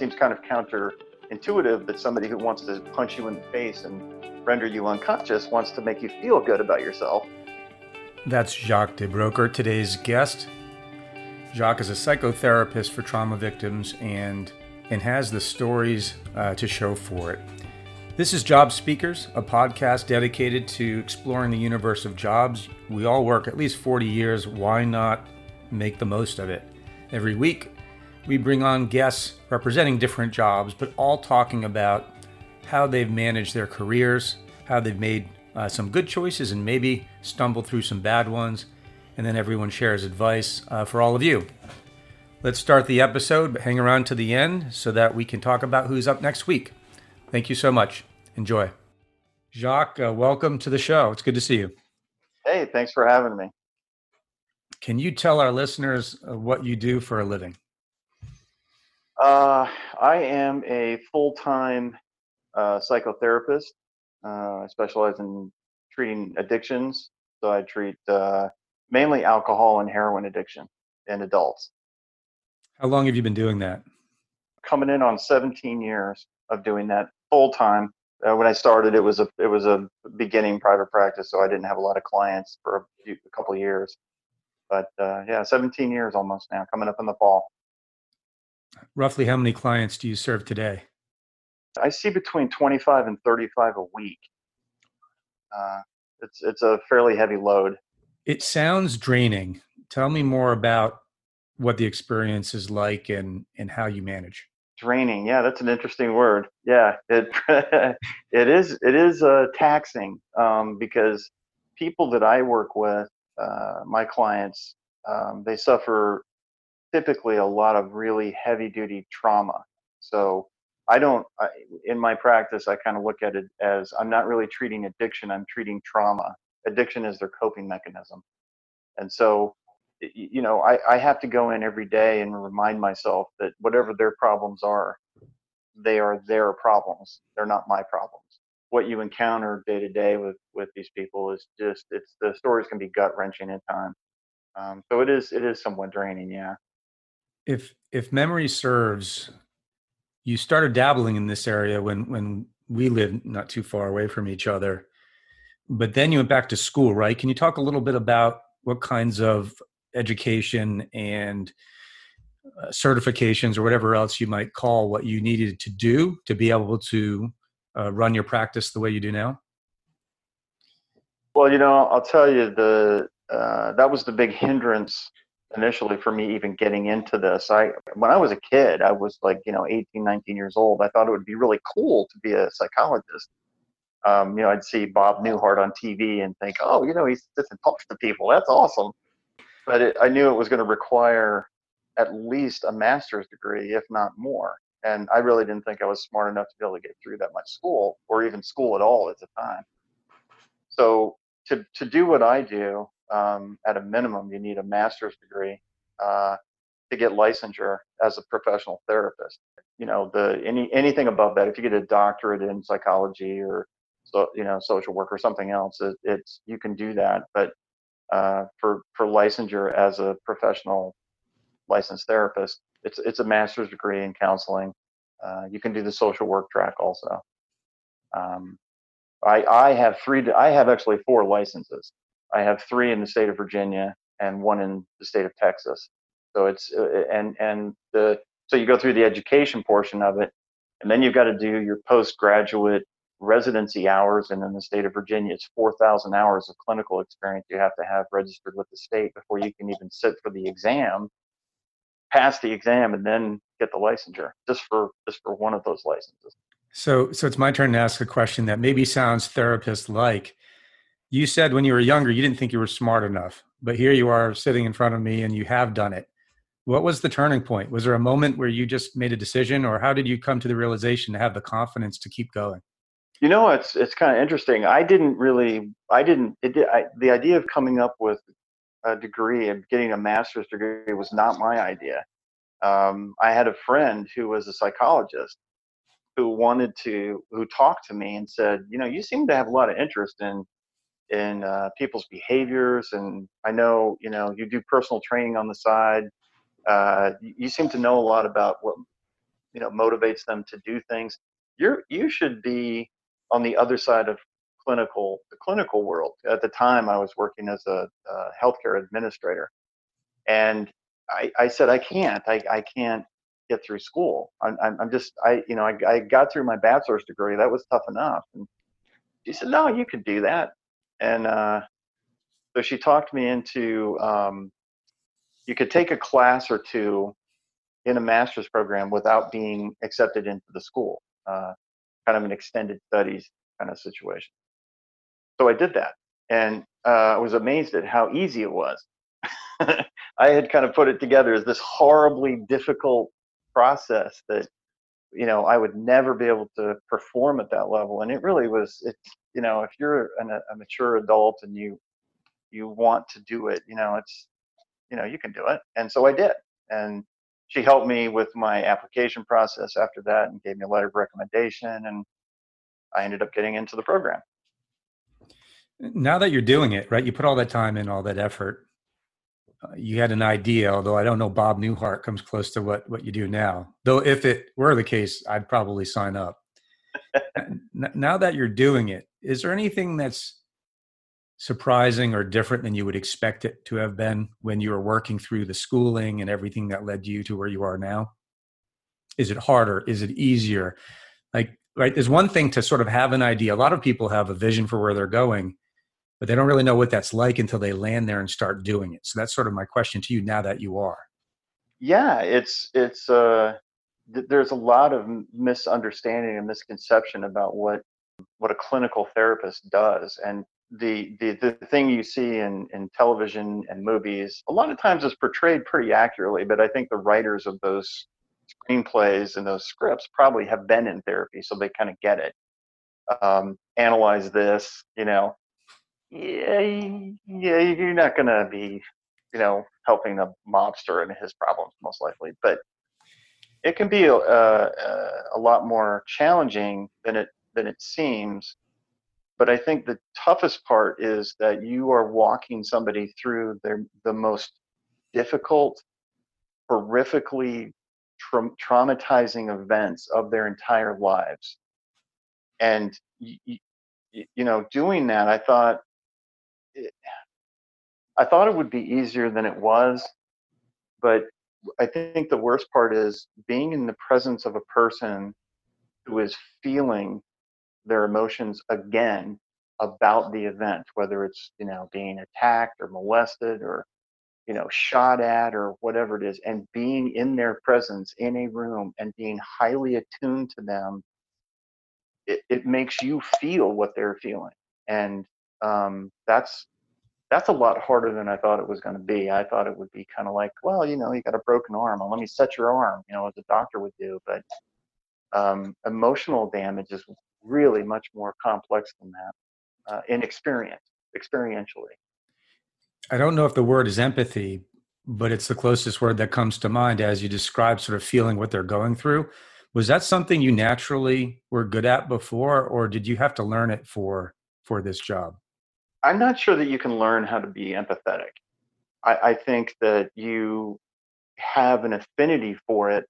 seems kind of counterintuitive that somebody who wants to punch you in the face and render you unconscious wants to make you feel good about yourself. That's Jacques Desbrokers, today's guest. Jacques is a psychotherapist for trauma victims and and has the stories uh, to show for it. This is Job Speakers, a podcast dedicated to exploring the universe of jobs. We all work at least 40 years. Why not make the most of it? Every week, we bring on guests representing different jobs, but all talking about how they've managed their careers, how they've made uh, some good choices and maybe stumbled through some bad ones, and then everyone shares advice uh, for all of you. Let's start the episode, but hang around to the end so that we can talk about who's up next week. Thank you so much. Enjoy. Jacques, uh, welcome to the show. It's good to see you. Hey, thanks for having me. Can you tell our listeners uh, what you do for a living? Uh, I am a full time uh, psychotherapist. Uh, I specialize in treating addictions. So I treat uh, mainly alcohol and heroin addiction in adults. How long have you been doing that? Coming in on 17 years of doing that full time. Uh, when I started, it was a it was a beginning private practice, so I didn't have a lot of clients for a, few, a couple of years. But uh, yeah, 17 years almost now, coming up in the fall. Roughly, how many clients do you serve today? I see between 25 and 35 a week. Uh, it's it's a fairly heavy load. It sounds draining. Tell me more about what the experience is like and and how you manage. Draining, yeah, that's an interesting word. Yeah, it it is it is uh, taxing um, because people that I work with, uh, my clients, um, they suffer typically a lot of really heavy duty trauma. So I don't, I, in my practice, I kind of look at it as I'm not really treating addiction, I'm treating trauma. Addiction is their coping mechanism. And so, you know, I, I have to go in every day and remind myself that whatever their problems are, they are their problems. They're not my problems. What you encounter day to day with with these people is just it's the stories can be gut wrenching at times. Um, so it is it is somewhat draining, yeah. If if memory serves, you started dabbling in this area when when we lived not too far away from each other but then you went back to school right? Can you talk a little bit about what kinds of education and uh, certifications or whatever else you might call what you needed to do to be able to uh, run your practice the way you do now? Well you know i'll tell you the uh, that was the big hindrance initially for me even getting into this. I when I was a kid, I was like, you know, 18, 19 years old. I thought it would be really cool to be a psychologist. Um, you know, I'd see Bob Newhart on TV and think, oh, you know, he sits and talks to people. That's awesome. But it, I knew it was going to require at least a master's degree, if not more. And I really didn't think I was smart enough to be able to get through that much school or even school at all at the time. So to to do what I do, um, at a minimum, you need a master's degree uh, to get licensure as a professional therapist. You know, the any anything above that, if you get a doctorate in psychology or so, you know social work or something else, it, it's you can do that. But uh, for for licensure as a professional licensed therapist, it's it's a master's degree in counseling. Uh, you can do the social work track also. Um, I I have three. I have actually four licenses. I have three in the state of Virginia and one in the state of Texas. So it's uh, and and the so you go through the education portion of it, and then you've got to do your postgraduate residency hours. And in the state of Virginia, it's 4,000 hours of clinical experience you have to have registered with the state before you can even sit for the exam, pass the exam, and then get the licensure. Just for just for one of those licenses. So so it's my turn to ask a question that maybe sounds therapist like you said when you were younger you didn't think you were smart enough but here you are sitting in front of me and you have done it. What was the turning point? Was there a moment where you just made a decision or how did you come to the realization to have the confidence to keep going? You know it's it's kind of interesting. I didn't really i didn't it did, I, the idea of coming up with a degree and getting a master's degree was not my idea. Um, i had a friend who was a psychologist who wanted to who talked to me and said you know you seem to have a lot of interest in in uh, people's behaviors. And I know, you know, you do personal training on the side. Uh, you seem to know a lot about what you know motivates them to do things. You're you should be on the other side of clinical the clinical world. At the time, I was working as a, a healthcare administrator, and I, I said I can't. I, I can't get through school. I'm, I'm just I you know I, I got through my bachelor's degree. That was tough enough. And she said, no, you could do that. And uh, so she talked me into um, you could take a class or two in a master's program without being accepted into the school, uh, kind of an extended studies kind of situation. So I did that, and uh, I was amazed at how easy it was. I had kind of put it together as this horribly difficult process that you know I would never be able to perform at that level, and it really was. It you know if you're an, a mature adult and you you want to do it, you know it's you know you can do it, and so I did, and she helped me with my application process after that and gave me a letter of recommendation and I ended up getting into the program. Now that you're doing it, right? You put all that time in, all that effort. You had an idea, although I don't know Bob Newhart comes close to what what you do now. Though if it were the case, I'd probably sign up. now that you're doing it, is there anything that's surprising or different than you would expect it to have been when you were working through the schooling and everything that led you to where you are now? Is it harder? Is it easier? Like, right, there's one thing to sort of have an idea. A lot of people have a vision for where they're going, but they don't really know what that's like until they land there and start doing it. So that's sort of my question to you now that you are. Yeah, it's it's uh th- there's a lot of misunderstanding and misconception about what what a clinical therapist does and the, the the thing you see in in television and movies a lot of times is portrayed pretty accurately but i think the writers of those screenplays and those scripts probably have been in therapy so they kind of get it um, analyze this you know yeah yeah you're not going to be you know helping a mobster and his problems most likely but it can be a, a, a lot more challenging than it than it seems but I think the toughest part is that you are walking somebody through their the most difficult, horrifically tra- traumatizing events of their entire lives. And you know, doing that, I thought it, I thought it would be easier than it was, but I think the worst part is being in the presence of a person who is feeling their emotions again about the event, whether it's you know being attacked or molested or you know shot at or whatever it is, and being in their presence in a room and being highly attuned to them, it, it makes you feel what they're feeling, and um, that's that's a lot harder than I thought it was going to be. I thought it would be kind of like, well, you know, you got a broken arm, well, let me set your arm, you know, as a doctor would do. But um, emotional damage is really much more complex than that uh, in experience, experientially. I don't know if the word is empathy, but it's the closest word that comes to mind as you describe sort of feeling what they're going through. Was that something you naturally were good at before, or did you have to learn it for for this job? I'm not sure that you can learn how to be empathetic. I, I think that you have an affinity for it,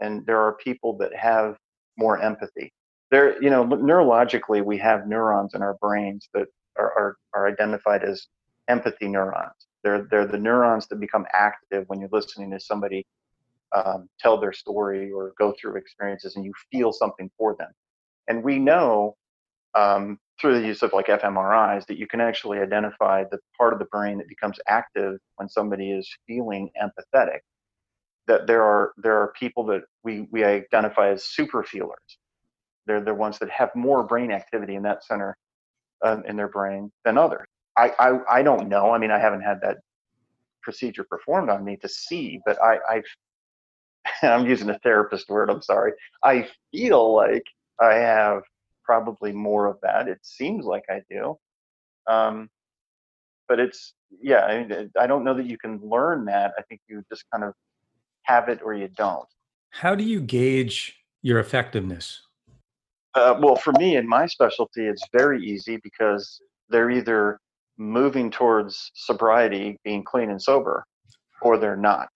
and there are people that have more empathy there, you know, neurologically, we have neurons in our brains that are, are, are identified as empathy neurons. They're, they're the neurons that become active when you're listening to somebody um, tell their story or go through experiences and you feel something for them. And we know um, through the use of like fMRIs that you can actually identify the part of the brain that becomes active when somebody is feeling empathetic. That there are there are people that we we identify as super feelers, they're the ones that have more brain activity in that center uh, in their brain than others. I, I, I don't know. I mean, I haven't had that procedure performed on me to see, but I, I've, I'm using a therapist word. I'm sorry. I feel like I have probably more of that. It seems like I do. Um, but it's, yeah, I, I don't know that you can learn that. I think you just kind of have it or you don't. How do you gauge your effectiveness? Uh, well, for me in my specialty, it's very easy because they're either moving towards sobriety, being clean and sober, or they're not.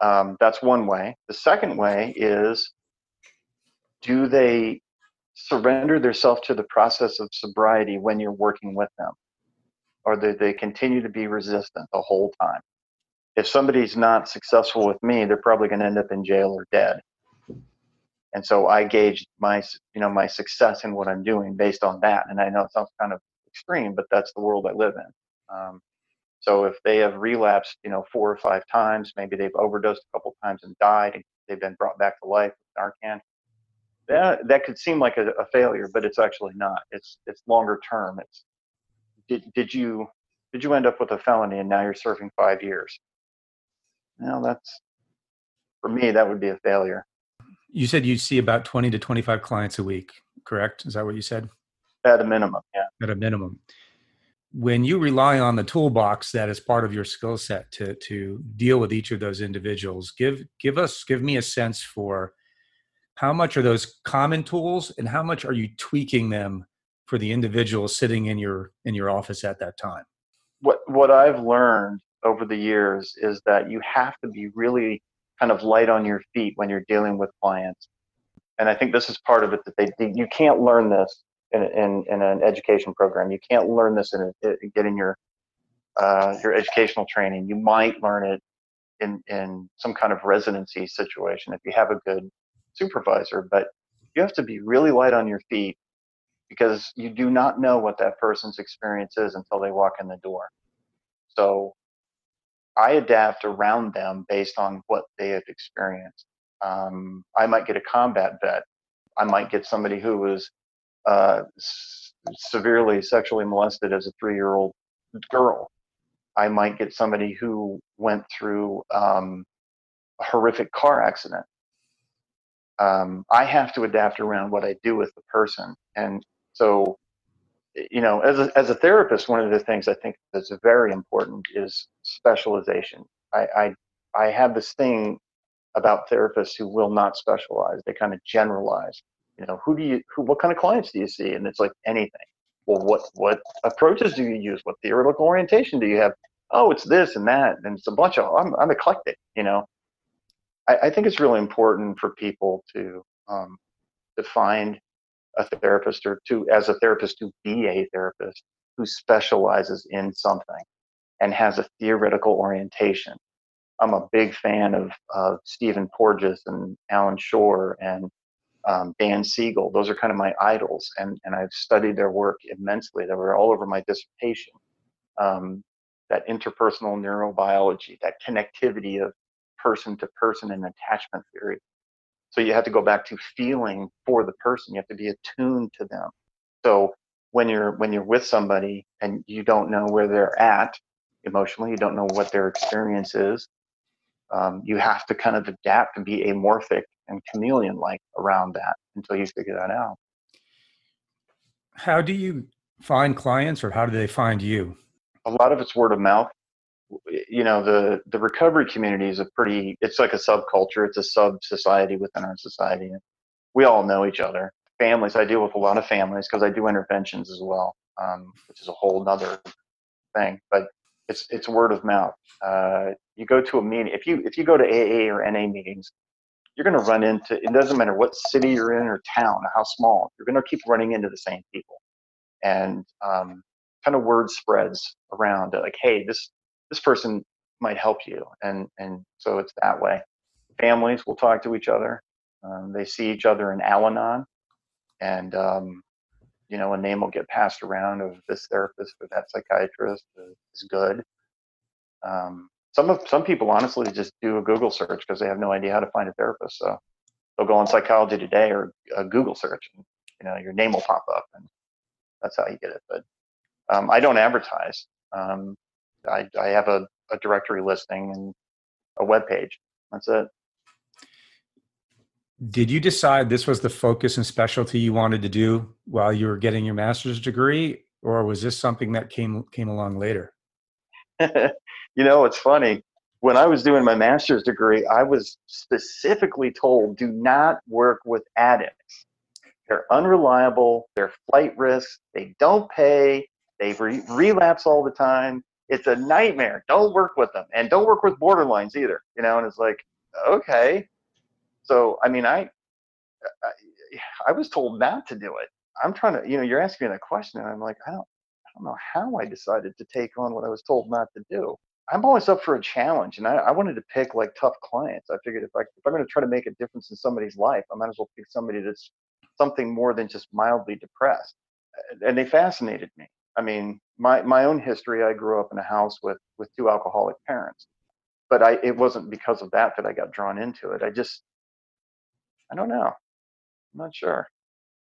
Um, that's one way. The second way is do they surrender themselves to the process of sobriety when you're working with them? Or do they continue to be resistant the whole time? If somebody's not successful with me, they're probably going to end up in jail or dead. And so I gauge my, you know, my success in what I'm doing based on that. And I know it sounds kind of extreme, but that's the world I live in. Um, so if they have relapsed, you know, four or five times, maybe they've overdosed a couple times and died, and they've been brought back to life with Narcan. That that could seem like a, a failure, but it's actually not. It's it's longer term. It's did did you did you end up with a felony and now you're serving five years? No, that's for me that would be a failure. You said you see about twenty to twenty five clients a week, correct? Is that what you said? At a minimum, yeah. At a minimum when you rely on the toolbox that is part of your skill set to to deal with each of those individuals give give us give me a sense for how much are those common tools and how much are you tweaking them for the individual sitting in your in your office at that time what what i've learned over the years is that you have to be really kind of light on your feet when you're dealing with clients and i think this is part of it that they you can't learn this in, in, in an education program. You can't learn this in, a, in getting your uh, your educational training. You might learn it in in some kind of residency situation if you have a good supervisor, but you have to be really light on your feet because you do not know what that person's experience is until they walk in the door. So I adapt around them based on what they have experienced. Um, I might get a combat vet. I might get somebody who was uh, severely sexually molested as a three year old girl. I might get somebody who went through um, a horrific car accident. Um, I have to adapt around what I do with the person. And so, you know, as a, as a therapist, one of the things I think that's very important is specialization. I, I, I have this thing about therapists who will not specialize. They kind of generalize you know who do you who what kind of clients do you see and it's like anything well what what approaches do you use what theoretical orientation do you have oh it's this and that and it's a bunch of i'm, I'm eclectic you know I, I think it's really important for people to um, to find a therapist or to as a therapist to be a therapist who specializes in something and has a theoretical orientation i'm a big fan of, of stephen porges and allan schore and um, Dan Siegel. Those are kind of my idols, and and I've studied their work immensely. They were all over my dissertation. Um, that interpersonal neurobiology, that connectivity of person to person and attachment theory. So you have to go back to feeling for the person. You have to be attuned to them. So when you're when you're with somebody and you don't know where they're at emotionally, you don't know what their experience is. Um, you have to kind of adapt and be amorphic and chameleon like around that until you figure that out. How do you find clients or how do they find you? A lot of it's word of mouth. You know, the, the recovery community is a pretty, it's like a subculture, it's a sub society within our society. We all know each other. Families, I deal with a lot of families because I do interventions as well, um, which is a whole nother thing. But it's it's word of mouth. Uh, you go to a meeting if you if you go to AA or NA meetings, you're going to run into it doesn't matter what city you're in or town or how small you're going to keep running into the same people and um, kind of word spreads around like hey this this person might help you and and so it's that way families will talk to each other um, they see each other in al-anon and um, you know a name will get passed around of this therapist or that psychiatrist is good um, some of some people honestly just do a Google search because they have no idea how to find a therapist. So they'll go on Psychology Today or a Google search, and you know your name will pop up, and that's how you get it. But um, I don't advertise. Um, I, I have a, a directory listing and a web page. That's it. Did you decide this was the focus and specialty you wanted to do while you were getting your master's degree, or was this something that came came along later? you know, it's funny. When I was doing my master's degree, I was specifically told do not work with addicts. They're unreliable, they're flight risks, they don't pay, they re- relapse all the time. It's a nightmare. Don't work with them, and don't work with borderlines either. You know, and it's like, okay. So I mean, I, I, I was told not to do it. I'm trying to, you know, you're asking me that question, and I'm like, I don't, I don't know how I decided to take on what I was told not to do. I'm always up for a challenge, and I, I wanted to pick like tough clients. I figured if I if I'm going to try to make a difference in somebody's life, I might as well pick somebody that's something more than just mildly depressed. And they fascinated me. I mean, my my own history. I grew up in a house with with two alcoholic parents, but I it wasn't because of that that I got drawn into it. I just I don't know. I'm not sure.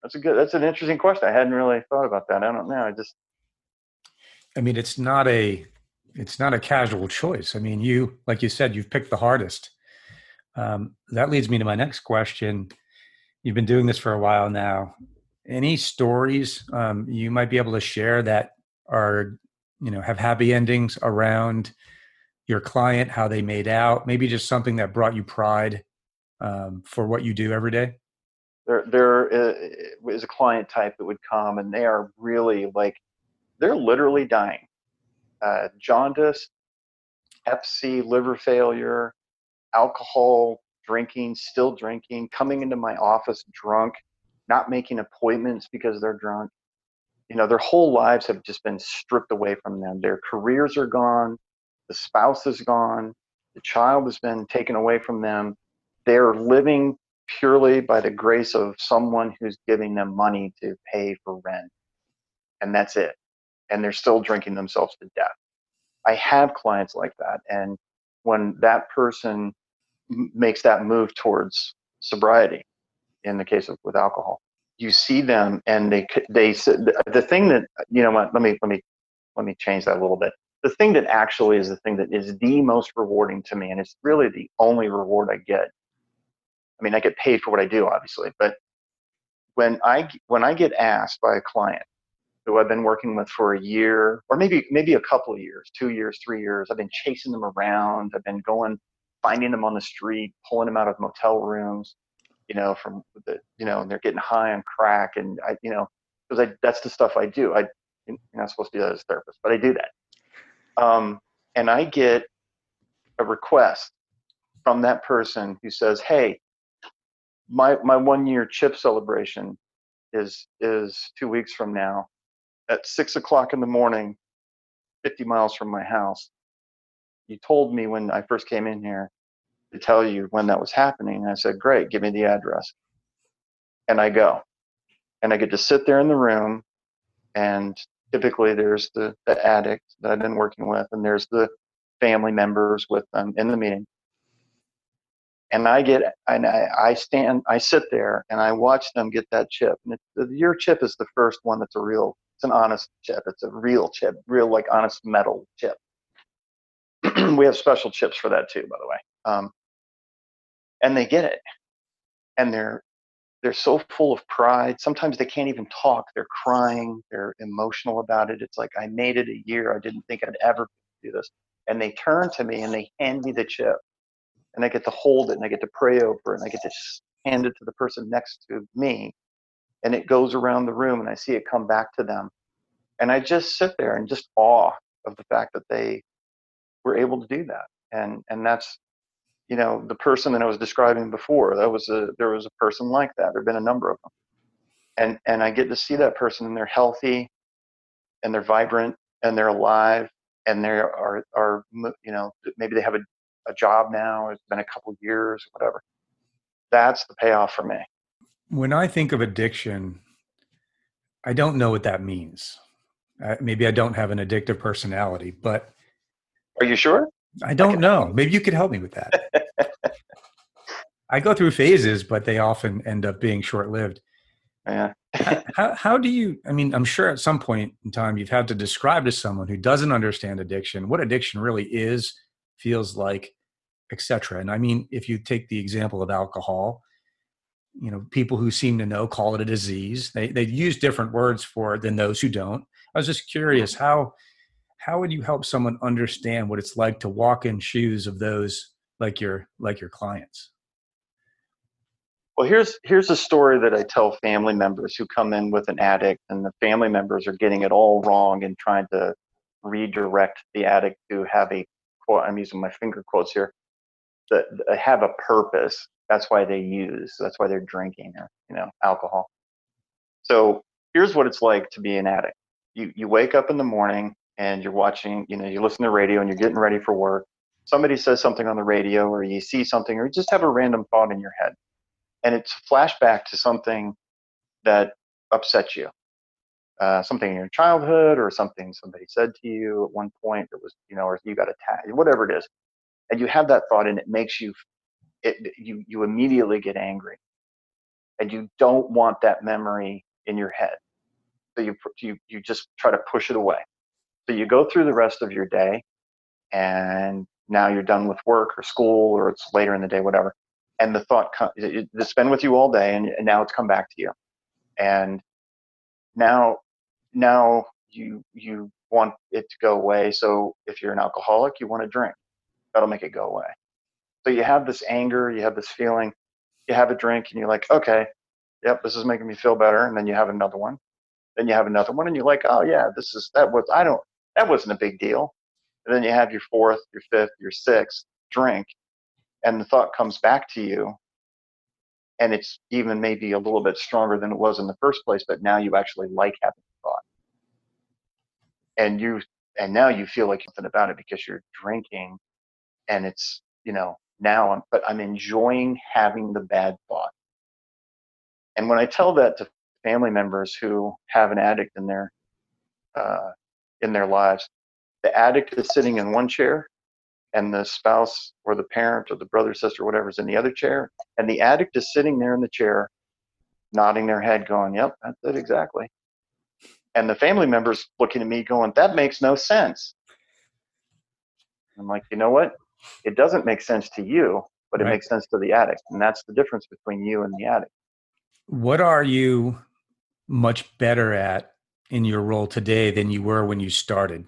That's a good. That's an interesting question. I hadn't really thought about that. I don't know. I just. I mean, it's not a it's not a casual choice. I mean, you like you said, you've picked the hardest. Um, that leads me to my next question. You've been doing this for a while now. Any stories um, you might be able to share that are you know have happy endings around your client, how they made out, maybe just something that brought you pride um, for what you do every day? There, there uh, a client type that would come, and they are really like they're literally dying uh, jaundice, hep C, liver failure, alcohol drinking, still drinking, coming into my office drunk, not making appointments because they're drunk. You know, their whole lives have just been stripped away from them. Their careers are gone, the spouse is gone, the child has been taken away from them. They're living purely by the grace of someone who's giving them money to pay for rent. And that's it and they're still drinking themselves to death. I have clients like that, and when that person m- makes that move towards sobriety, in the case of with alcohol, you see them, and they they the thing that you know what? Let me let me let me change that a little bit. The thing that actually is the thing that is the most rewarding to me, and it's really the only reward I get. I mean, I get paid for what I do, obviously, but when I when I get asked by a client who I've been working with for a year or maybe maybe a couple of years, two years, three years. I've been chasing them around. I've been going, finding them on the street, pulling them out of motel rooms, you know, from the, you know, and they're getting high on crack, and I, you know, because I that's the stuff I do. I, you're not supposed to do that as a therapist, but I do that. Um, and I get a request from that person who says, "Hey, my my one year chip celebration is is two weeks from now at six o'clock in the morning, 50 miles from my house. You told me when I first came in here to tell you when that was happening. And I said, Great, give me the address. And I go. And I get to sit there in the room, and typically there's the, the addict that I've been working with, and there's the family members with them in the meeting. And I get, and I, I stand, I sit there, and I watch them get that chip. And it, your chip is the first one that's a real it's an honest chip. It's a real chip, real like honest metal chip. we have special chips for that too, by the way. Um, and they get it, and they're they're so full of pride. Sometimes they can't even talk. They're crying. They're emotional about it. It's like I made it a year. I didn't think I'd ever do this. And they turn to me and they hand me the chip, and I get to hold it and I get to pray over it and I get to hand it to the person next to me and it goes around the room and I see it come back to them. And I just sit there in just awe of the fact that they were able to do that. And and that's you know the person that I was describing before. That was a there was a person like that. There've been a number of them, and and I get to see that person and they're healthy, and they're vibrant and they're alive and they are are you know maybe they have a, a job now. It's been a couple years, whatever. That's the payoff for me. When I think of addiction, I don't know what that means. Uh, maybe I don't have an addictive personality, but are you sure? I don't know. Maybe you could help me with that. I go through phases, but they often end up being short lived. Yeah. how, how do you, I mean, I'm sure at some point in time you've had to describe to someone who doesn't understand addiction what addiction really is, feels like, etc. And I mean, if you take the example of alcohol, you know people who seem to know call it a disease they they use different words for it than those who don't i was just curious how how would you help someone understand what it's like to walk in shoes of those like your like your clients well here's here's a story that i tell family members who come in with an addict and the family members are getting it all wrong and trying to redirect the addict to have a quote. I'm using my finger quotes here. That have a purpose. That's why they use. That's why they're drinking or you know alcohol. So here's what it's like to be an addict. You you wake up in the morning and you're watching. You know you listen to radio and you're getting ready for work. Somebody says something on the radio or you see something or you just have a random thought in your head, and it's a flashback to something that upset you. Uh, something in your childhood or something somebody said to you at one point that was you know or you got attacked whatever it is and you have that thought and it makes you it you you immediately get angry. And you don't want that memory in your head. So you you you just try to push it away. So you go through the rest of your day and now you're done with work or school or it's later in the day whatever and the thought comes it's been with you all day and, and now it's come back to you and now now you you want it to go away. So if you're an alcoholic, you want to drink. That'll make it go away. So you have this anger, you have this feeling, you have a drink, and you're like, okay, yep, this is making me feel better. And then you have another one. Then you have another one, and you're like, oh yeah, this is that was I don't that wasn't a big deal. And then you have your fourth, your fifth, your sixth drink, and the thought comes back to you, and it's even maybe a little bit stronger than it was in the first place. But now you actually like having the thought. and you and now you feel like something about it because you're drinking and it's you know now I'm, but i'm enjoying having the bad thought and when i tell that to family members who have an addict in their uh, in their lives the addict is sitting in one chair and the spouse or the parent or the brother sister whatever is in the other chair and the addict is sitting there in the chair nodding their head going yep that's it exactly and the family members looking at me going, that makes no sense. I'm like, you know what? It doesn't make sense to you, but it right. makes sense to the addict. And that's the difference between you and the addict. What are you much better at in your role today than you were when you started?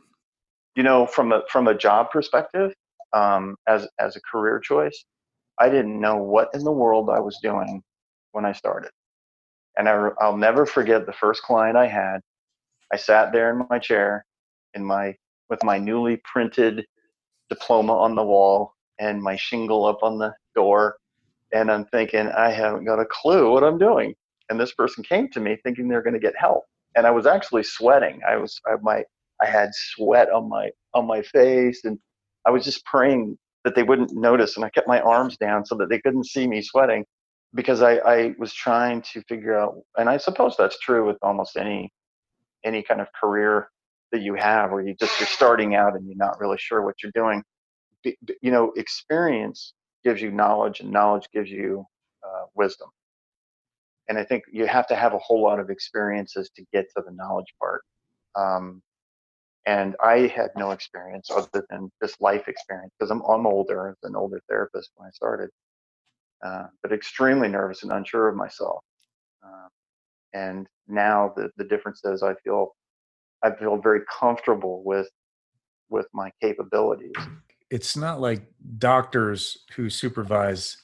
You know, from a from a job perspective, um, as as a career choice, I didn't know what in the world I was doing when I started, and I, I'll never forget the first client I had I sat there in my chair in my with my newly printed diploma on the wall and my shingle up on the door and I'm thinking I haven't got a clue what I'm doing. And this person came to me thinking they're going to get help. And I was actually sweating. I was I my I had sweat on my on my face and I was just praying that they wouldn't notice and I kept my arms down so that they couldn't see me sweating because I, I was trying to figure out and I suppose that's true with almost any any kind of career that you have where you just you're starting out and you're not really sure what you're doing. You know experience gives you knowledge and knowledge gives you uh, wisdom. And i think you have to have a whole lot of experiences to get to the knowledge part. Um, and i had no experience other than just life experience because I'm, I'm older as an older therapist when i started uh, but extremely nervous and unsure of myself uh, and now the, the difference is I feel I feel very comfortable with with my capabilities. It's not like doctors who supervise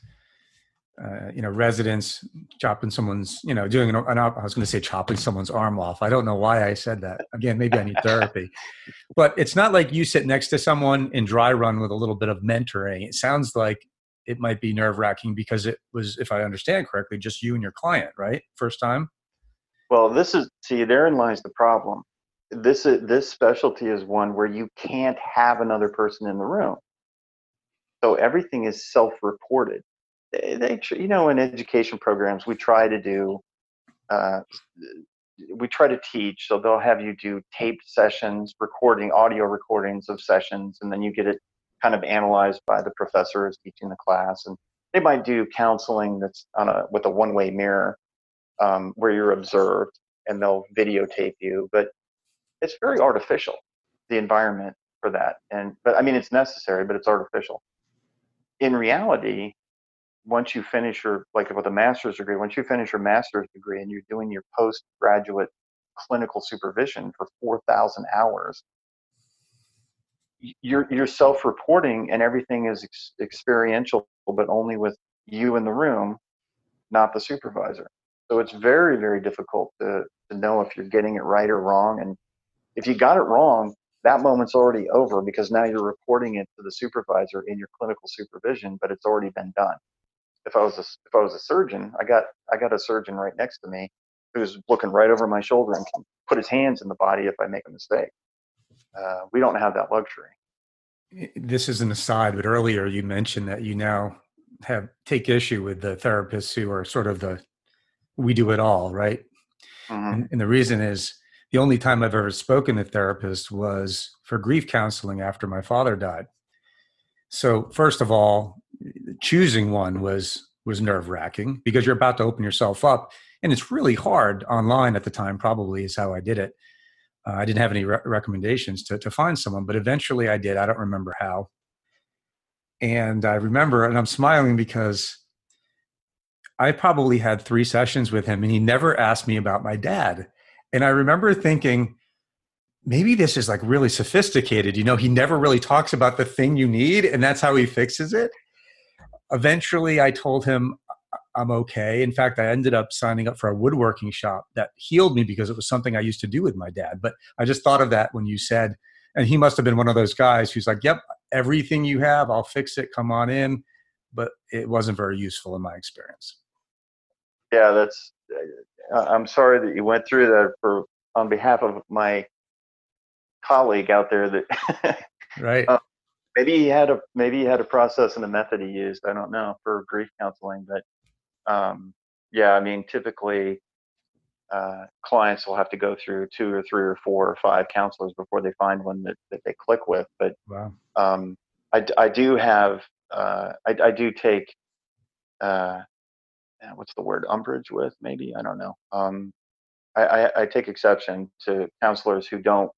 uh, you know, residents chopping someone's, you know, doing an, an I was going to say chopping someone's arm off. I don't know why I said that. Again, maybe I need therapy. But it's not like you sit next to someone in dry run with a little bit of mentoring. It sounds like it might be nerve wracking because it was, if I understand correctly, just you and your client, right? First time. Well, this is see, therein lies the problem. This is this specialty is one where you can't have another person in the room. So everything is self-reported. They, they you know, in education programs, we try to do, uh, we try to teach. So they'll have you do taped sessions, recording audio recordings of sessions, and then you get it kind of analyzed by the professor who's teaching the class, and they might do counseling that's on a with a one-way mirror um, where you're observed and they'll videotape you, but it's very artificial, the environment for that. And but I mean, it's necessary, but it's artificial. In reality, once you finish your like with a master's degree, once you finish your master's degree and you're doing your postgraduate clinical supervision for 4,000 hours, you're you're self-reporting and everything is ex- experiential, but only with you in the room, not the supervisor. So it's very, very difficult to, to know if you're getting it right or wrong. And if you got it wrong, that moment's already over because now you're reporting it to the supervisor in your clinical supervision, but it's already been done. If I was a, if I was a surgeon, I got I got a surgeon right next to me who's looking right over my shoulder and can put his hands in the body if I make a mistake. Uh, we don't have that luxury. This is an aside, but earlier you mentioned that you now have take issue with the therapists who are sort of the we do it all, right? Mm-hmm. And, and the reason is the only time I've ever spoken to therapists was for grief counseling after my father died. So first of all, choosing one was was nerve wracking because you're about to open yourself up, and it's really hard online at the time. Probably is how I did it. Uh, I didn't have any re- recommendations to to find someone, but eventually I did. I don't remember how. And I remember, and I'm smiling because I probably had three sessions with him, and he never asked me about my dad. And I remember thinking, maybe this is like really sophisticated. You know, he never really talks about the thing you need, and that's how he fixes it. Eventually, I told him I'm okay. In fact, I ended up signing up for a woodworking shop that healed me because it was something I used to do with my dad. But I just thought of that when you said, and he must have been one of those guys who's like, yep, everything you have, I'll fix it, come on in. But it wasn't very useful in my experience. Yeah, that's I'm sorry that you went through that for on behalf of my colleague out there that right uh, maybe he had a maybe he had a process and a method he used i don't know for grief counseling but um, yeah i mean typically uh, clients will have to go through two or three or four or five counselors before they find one that, that they click with but wow. um, I, I do have uh, I, I do take uh, what's the word umbrage with maybe i don't know um, I, I, I, take exception to counselors who don't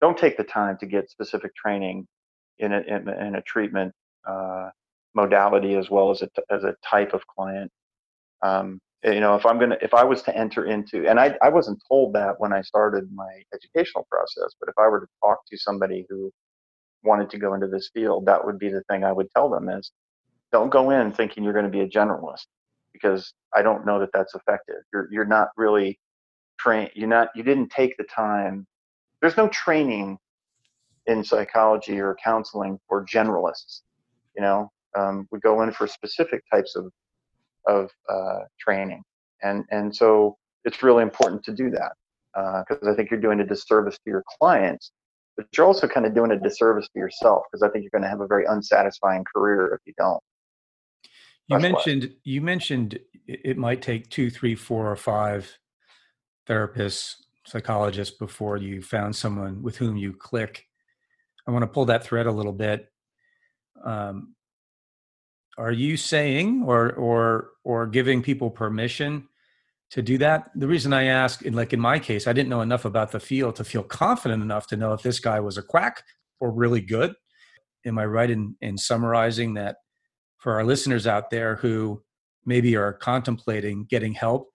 don't take the time to get specific training in a, in, in a treatment uh, modality as well as a, as a type of client um, you know if i'm gonna if i was to enter into and I, I wasn't told that when i started my educational process but if i were to talk to somebody who wanted to go into this field that would be the thing i would tell them is don't go in thinking you're going to be a generalist because I don't know that that's effective. You're you're not really trained. You're not. You didn't take the time. There's no training in psychology or counseling for generalists. You know, um, we go in for specific types of of uh, training, and and so it's really important to do that because uh, I think you're doing a disservice to your clients, but you're also kind of doing a disservice to yourself because I think you're going to have a very unsatisfying career if you don't. You mentioned you mentioned it might take two, three, four, or five therapists, psychologists before you found someone with whom you click. I want to pull that thread a little bit. Um, are you saying or or or giving people permission to do that? The reason I ask, in like in my case, I didn't know enough about the field to feel confident enough to know if this guy was a quack or really good. Am I right in in summarizing that? for our listeners out there who maybe are contemplating getting help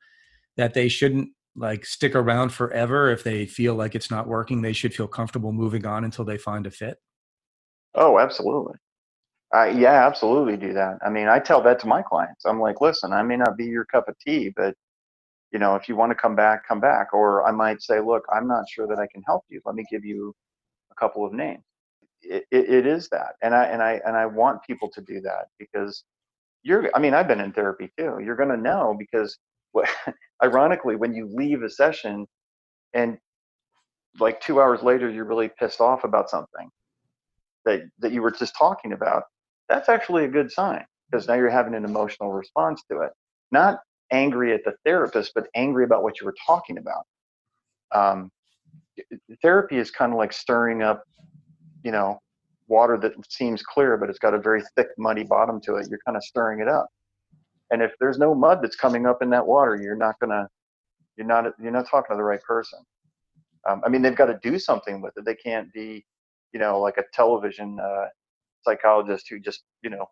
that they shouldn't like stick around forever if they feel like it's not working they should feel comfortable moving on until they find a fit? Oh absolutely. Yeah absolutely do that. I mean i tell that to my clients. I'm like listen i may not be your cup of tea but you know if you want to come back come back. Or i might say look i'm not sure that i can help you. Let me give you a couple of names. It, it is that and i and i and i want people to do that because you're i mean i've been in therapy too. You're going to know because ironically when you leave a session and like two hours later you're really pissed off about something that that you were just talking about that's actually a good sign because now you're having an emotional response to it. Not angry at the therapist but angry about what you were talking about. Um, therapy is kind of like stirring up you know water that seems clear but it's got a very thick muddy bottom to it. You're kind of stirring it up and if there's no mud that's coming up in that water you're not gonna you're not you're not talking to the right person. Um, i mean they've got to do something with it. They can't be you know like a television uh, psychologist who just you know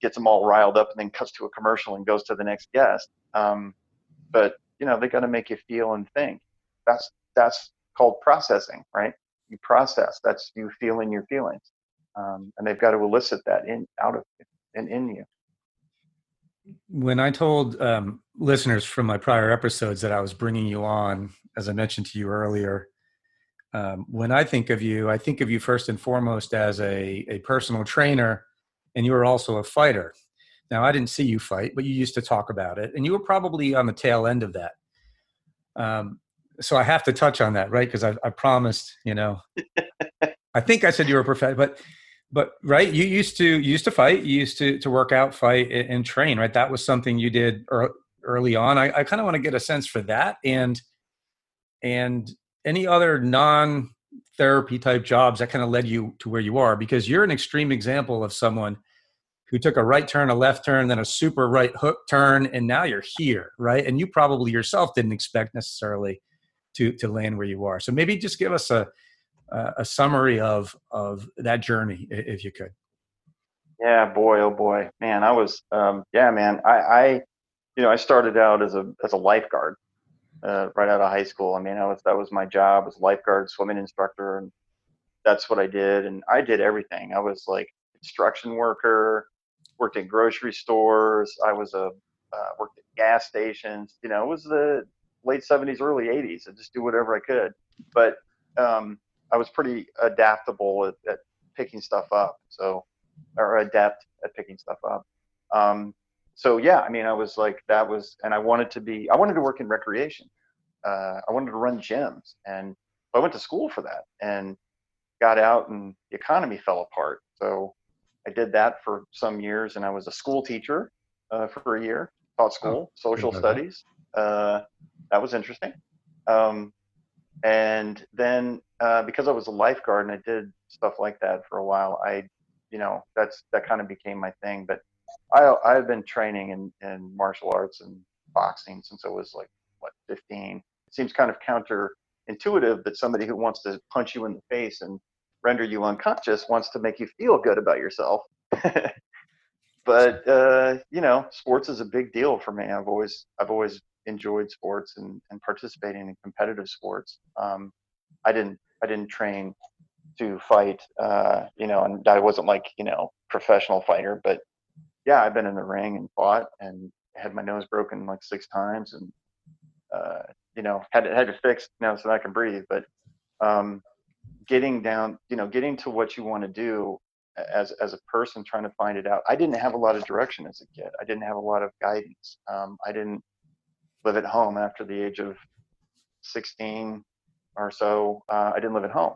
gets them all riled up and then cuts to a commercial and goes to the next guest. Um, but you know they got to make you feel and think. That's that's called processing right? You process. That's you feeling your feelings, um, and they've got to elicit that in out of and in you. When I told um, listeners from my prior episodes that I was bringing you on, as I mentioned to you earlier, um, when I think of you, I think of you first and foremost as a, a personal trainer, and you were also a fighter. Now, I didn't see you fight, but you used to talk about it, and you were probably on the tail end of that. Um, so I have to touch on that, right? Because I, I, promised, you know, I think I said you were a professional, but but right, you used to you used to fight, you used to to work out, fight, and, train, right? That was something you did early on. I, I kind of want to get a sense for that, and and any other non therapy type jobs that kind of led you to where you are, because you're an extreme example of someone who took a right turn, a left turn, then a super right hook turn, and now you're here, right? And you probably yourself didn't expect necessarily to to land where you are. So maybe just give us a a summary of of that journey, if you could. Yeah, boy, oh boy, man, I was, um, yeah, man, I, I, you know, I started out as a as a lifeguard uh, right out of high school. I mean, I was that was my job as lifeguard, swimming instructor, and that's what I did. And I did everything. I was like construction worker, worked in grocery stores. I was a uh, worked at gas stations. You know, it was the late '70s, early '80s. I just do whatever I could. But um, I was pretty adaptable at, at, picking stuff up. So, or adept at picking stuff up. Um, so yeah, I mean, I was like, that was, and I wanted to be, I wanted to work in recreation. Uh, I wanted to run gyms, and I went to school for that, and got out, and the economy fell apart. So I did that for some years, and I was a school teacher uh, for a year, taught school, oh, social studies. Uh, that was interesting. Um, and then uh, because I was a lifeguard and I did stuff like that for a while, I, you know, that's that kind of became my thing. But I I've been training in in martial arts and boxing since I was like what 15. It seems kind of counterintuitive that somebody who wants to punch you in the face and render you unconscious wants to make you feel good about yourself. but uh, you know, sports is a big deal for me. I've always I've always enjoyed sports and, and participating in competitive sports. Um, I didn't I didn't train to fight, uh, you know, and I wasn't like you know professional fighter, but yeah, I've been in the ring and fought and had my nose broken like six times and uh, you know had to, had to fix now so I can breathe. But um, getting down, you know, getting to what you want to do as as a person trying to find it out. I didn't have a lot of direction as a kid. I didn't have a lot of guidance. Um, I didn't live at home after the age of 16 or so. Uh, I didn't live at home,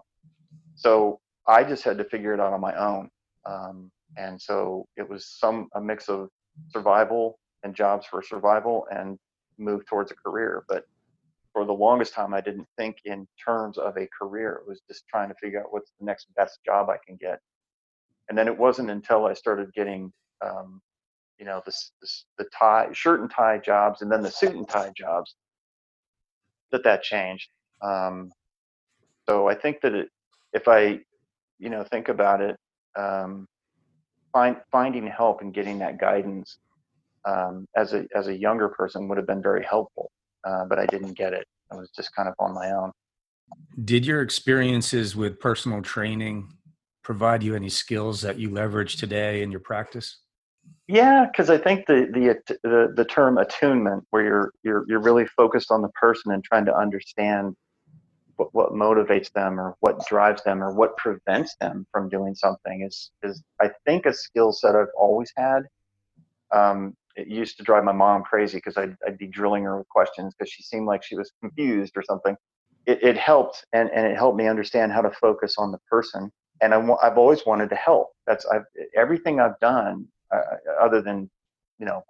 so I just had to figure it out on my own. Um, and so it was some a mix of survival and jobs for survival and move towards a career. But for the longest time, I didn't think in terms of a career. It was just trying to figure out what's the next best job I can get. And then it wasn't until I started getting, um, you know, this, this, the tie, shirt and tie jobs, and then the suit and tie jobs, that that changed. Um, so I think that it, if I, you know, think about it, um, find, finding help and getting that guidance um, as a as a younger person would have been very helpful uh, but I didn't get it. I was just kind of on my own. Did your experiences with personal training provide you any skills that you leverage today in your practice? Yeah, because I think the, the the the term attunement, where you're you're you're really focused on the person and trying to understand what, what motivates them or what drives them or what prevents them from doing something is is I think a skill set I've always had. Um, it used to drive my mom crazy because I'd, I'd be drilling her with questions because she seemed like she was confused or something. It, it helped and, and it helped me understand how to focus on the person. And I, I've always wanted to help. That's I've, everything I've done uh, other than, you know,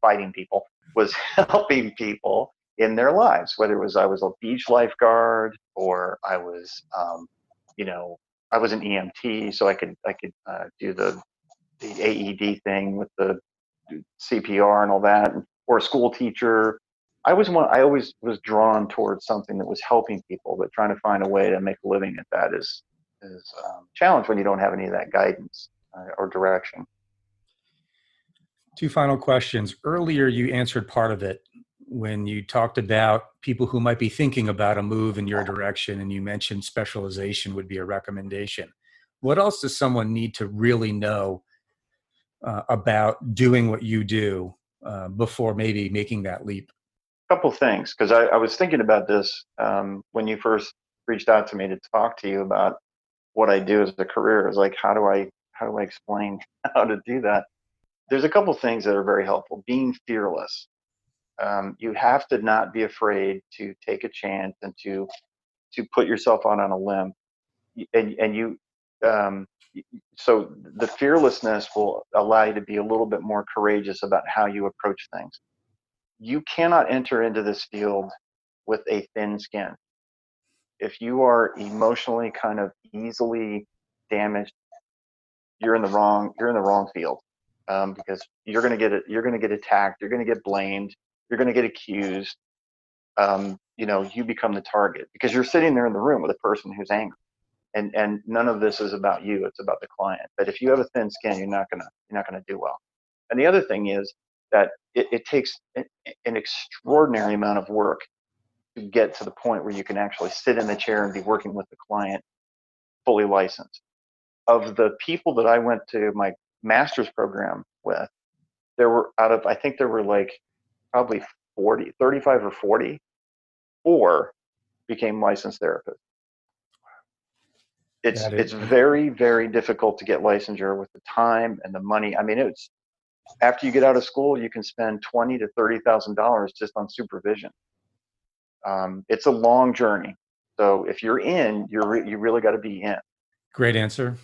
fighting people was helping people in their lives, whether it was I was a beach lifeguard or I was, um, you know, I was an EMT, so I could I could uh, do the the AED thing with the CPR and all that, or a school teacher. I was one. I always was drawn towards something that was helping people, but trying to find a way to make a living at that is is um, challenge when you don't have any of that guidance uh, or direction. Two final questions. Earlier, you answered part of it when you talked about people who might be thinking about a move in your direction, and you mentioned specialization would be a recommendation. What else does someone need to really know uh, about doing what you do uh, before maybe making that leap? A couple things, because I, I, was thinking about this um, when you first reached out to me to talk to you about what I do as a career. Is like, how do I how do I explain how to do that? There's a couple things that are very helpful. Being fearless. Um, you have to not be afraid to take a chance and to to put yourself out on a limb. And and you um, so the fearlessness will allow you to be a little bit more courageous about how you approach things. You cannot enter into this field with a thin skin. If you are emotionally kind of easily damaged, you're in the wrong you're in the wrong field um, because you're going to get you're going to get attacked you're going to get blamed you're going to get accused um, you know you become the target because you're sitting there in the room with a person who's angry and and none of this is about you it's about the client but if you have a thin skin you're not gonna you're not gonna do well. And the other thing is that it, it takes an extraordinary amount of work to get to the point where you can actually sit in the chair and be working with the client fully licensed. Of the people that i went to my master's program with there were out of i think there were like probably 40 35 or 40 or became licensed therapists it's it's very very difficult to get licensure with the time and the money. I mean, it's after you get out of school, you can spend twenty to thirty thousand dollars just on supervision. Um, it's a long journey. So if you're in, you're re- you really got to be in. Great answer.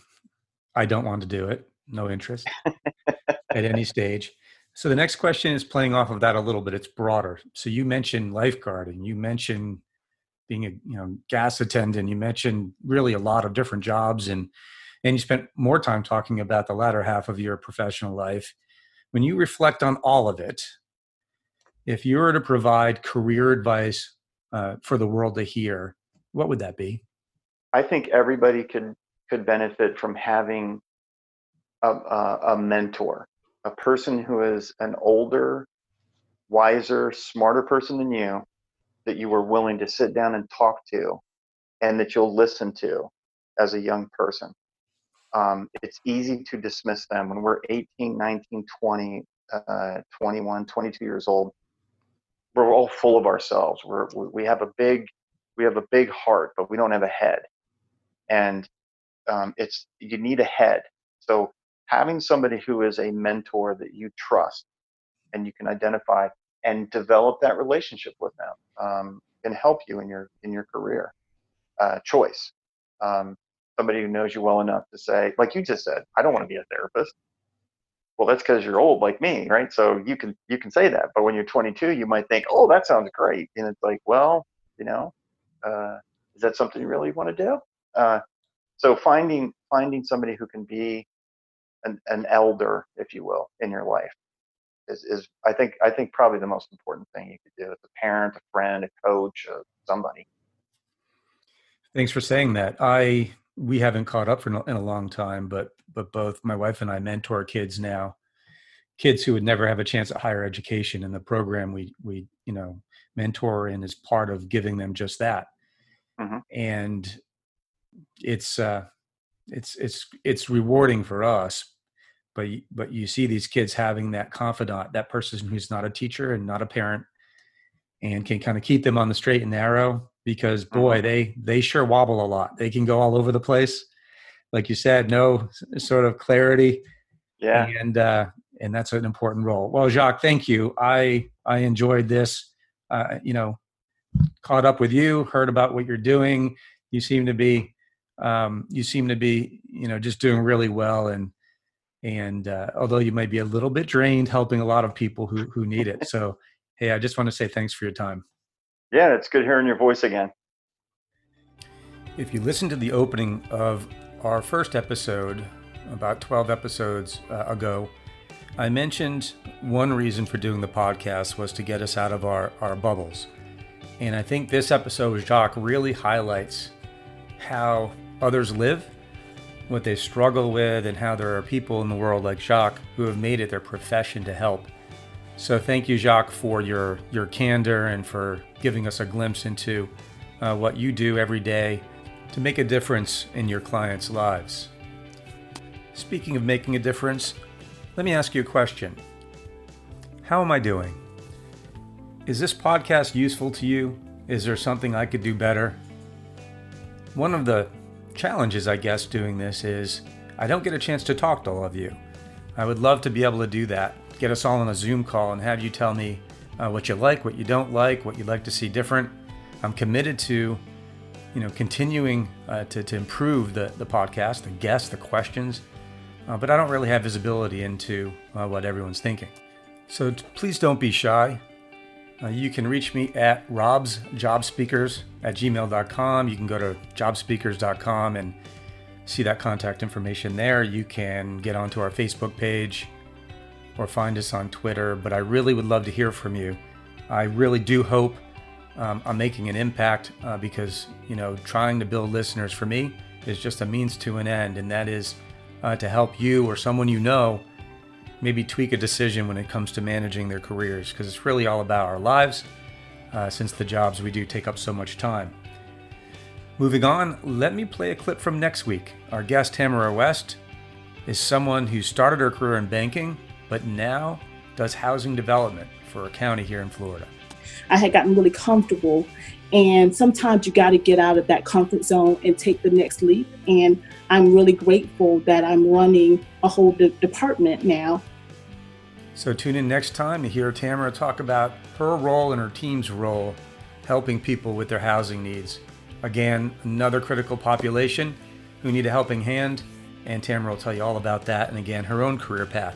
I don't want to do it. No interest at any stage. So the next question is playing off of that a little bit. It's broader. So you mentioned lifeguarding. You mentioned being a you know gas attendant. You mentioned really a lot of different jobs, and and you spent more time talking about the latter half of your professional life. When you reflect on all of it, if you were to provide career advice uh, for the world to hear, what would that be? I think everybody could could benefit from having a, a, a mentor, a person who is an older, wiser, smarter person than you, that you were willing to sit down and talk to and that you'll listen to as a young person. Um, it's easy to dismiss them when we're 18, 19, 20, uh, 21, 22 years old. We're all full of ourselves. We're, we have a big, we have a big heart, but we don't have a head. And um, it's you need a head. So having somebody who is a mentor that you trust and you can identify and develop that relationship with them um, can help you in your in your career uh, choice. Um, somebody who knows you well enough to say, like you just said, I don't want to be a therapist. Well, that's because you're old like me, right? So you can you can say that, but when you're 22, you might think, oh, that sounds great, and it's like, well, you know, uh, is that something you really want to do? Uh, so finding finding somebody who can be an, an elder, if you will, in your life is, is I think I think probably the most important thing you could do as a parent, a friend, a coach, uh, somebody. Thanks for saying that. I we haven't caught up for in a long time, but but both my wife and I mentor kids now, kids who would never have a chance at higher education, and the program we we you know mentor in is part of giving them just that, mm-hmm. and it's uh, it's it's it's rewarding for us but but you see these kids having that confidant that person who's not a teacher and not a parent and can kind of keep them on the straight and narrow because boy mm-hmm. they they sure wobble a lot. They can go all over the place. Like you said no sort of clarity yeah. and uh and that's an important role. Well jacques thank you. I i enjoyed this. Uh you know caught up with you heard about what you're doing. You seem to be um you seem to be you know just doing really well and and uh, although you might be a little bit drained helping a lot of people who who need it. So hey i just want to say thanks for your time. Yeah it's good hearing your voice again. If you listen to the opening of our first episode about 12 episodes uh, ago i mentioned one reason for doing the podcast was to get us out of our, our bubbles. And i think this episode with jacques really highlights how others live what they struggle with, and how there are people in the world like Jacques who have made it their profession to help. So thank you, Jacques, for your your candor and for giving us a glimpse into uh, what you do every day to make a difference in your clients' lives. Speaking of making a difference, let me ask you a question. How am I doing? Is this podcast useful to you? Is there something I could do better? One of the challenges, I guess, doing this is I don't get a chance to talk to all of you. I would love to be able to do that, get us all on a Zoom call and have you tell me uh, what you like, what you don't like, what you'd like to see different. I'm committed to, you know, continuing uh, to, to improve the, the podcast, the guests, the questions, uh, but I don't really have visibility into uh, what everyone's thinking. So t- please don't be shy. Uh, you can reach me at robsjobspeakers at gmail.com. You can go to jobspeakers.com and see that contact information there. You can get onto our Facebook page or find us on Twitter. But I really would love to hear from you. I really do hope um, I'm making an impact uh, because, you know, trying to build listeners for me is just a means to an end, and that is uh, to help you or someone you know maybe tweak a decision when it comes to managing their careers because it's really all about our lives uh, since the jobs we do take up so much time. Moving on, let me play a clip from next week. Our guest, Tamara West, is someone who started her career in banking but now does housing development for a county here in Florida. I had gotten really comfortable, and sometimes you got to get out of that comfort zone and take the next leap. And I'm really grateful that I'm running a whole de- department now. So tune in next time to hear Tamara talk about her role and her team's role helping people with their housing needs. Again, another critical population who need a helping hand, and Tamara will tell you all about that and again, her own career path.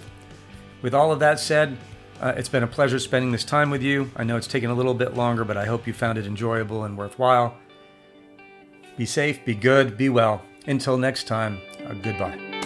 With all of that said, uh, it's been a pleasure spending this time with you. I know it's taken a little bit longer, but I hope you found it enjoyable and worthwhile. Be safe, be good, be well. Until next time, uh, goodbye.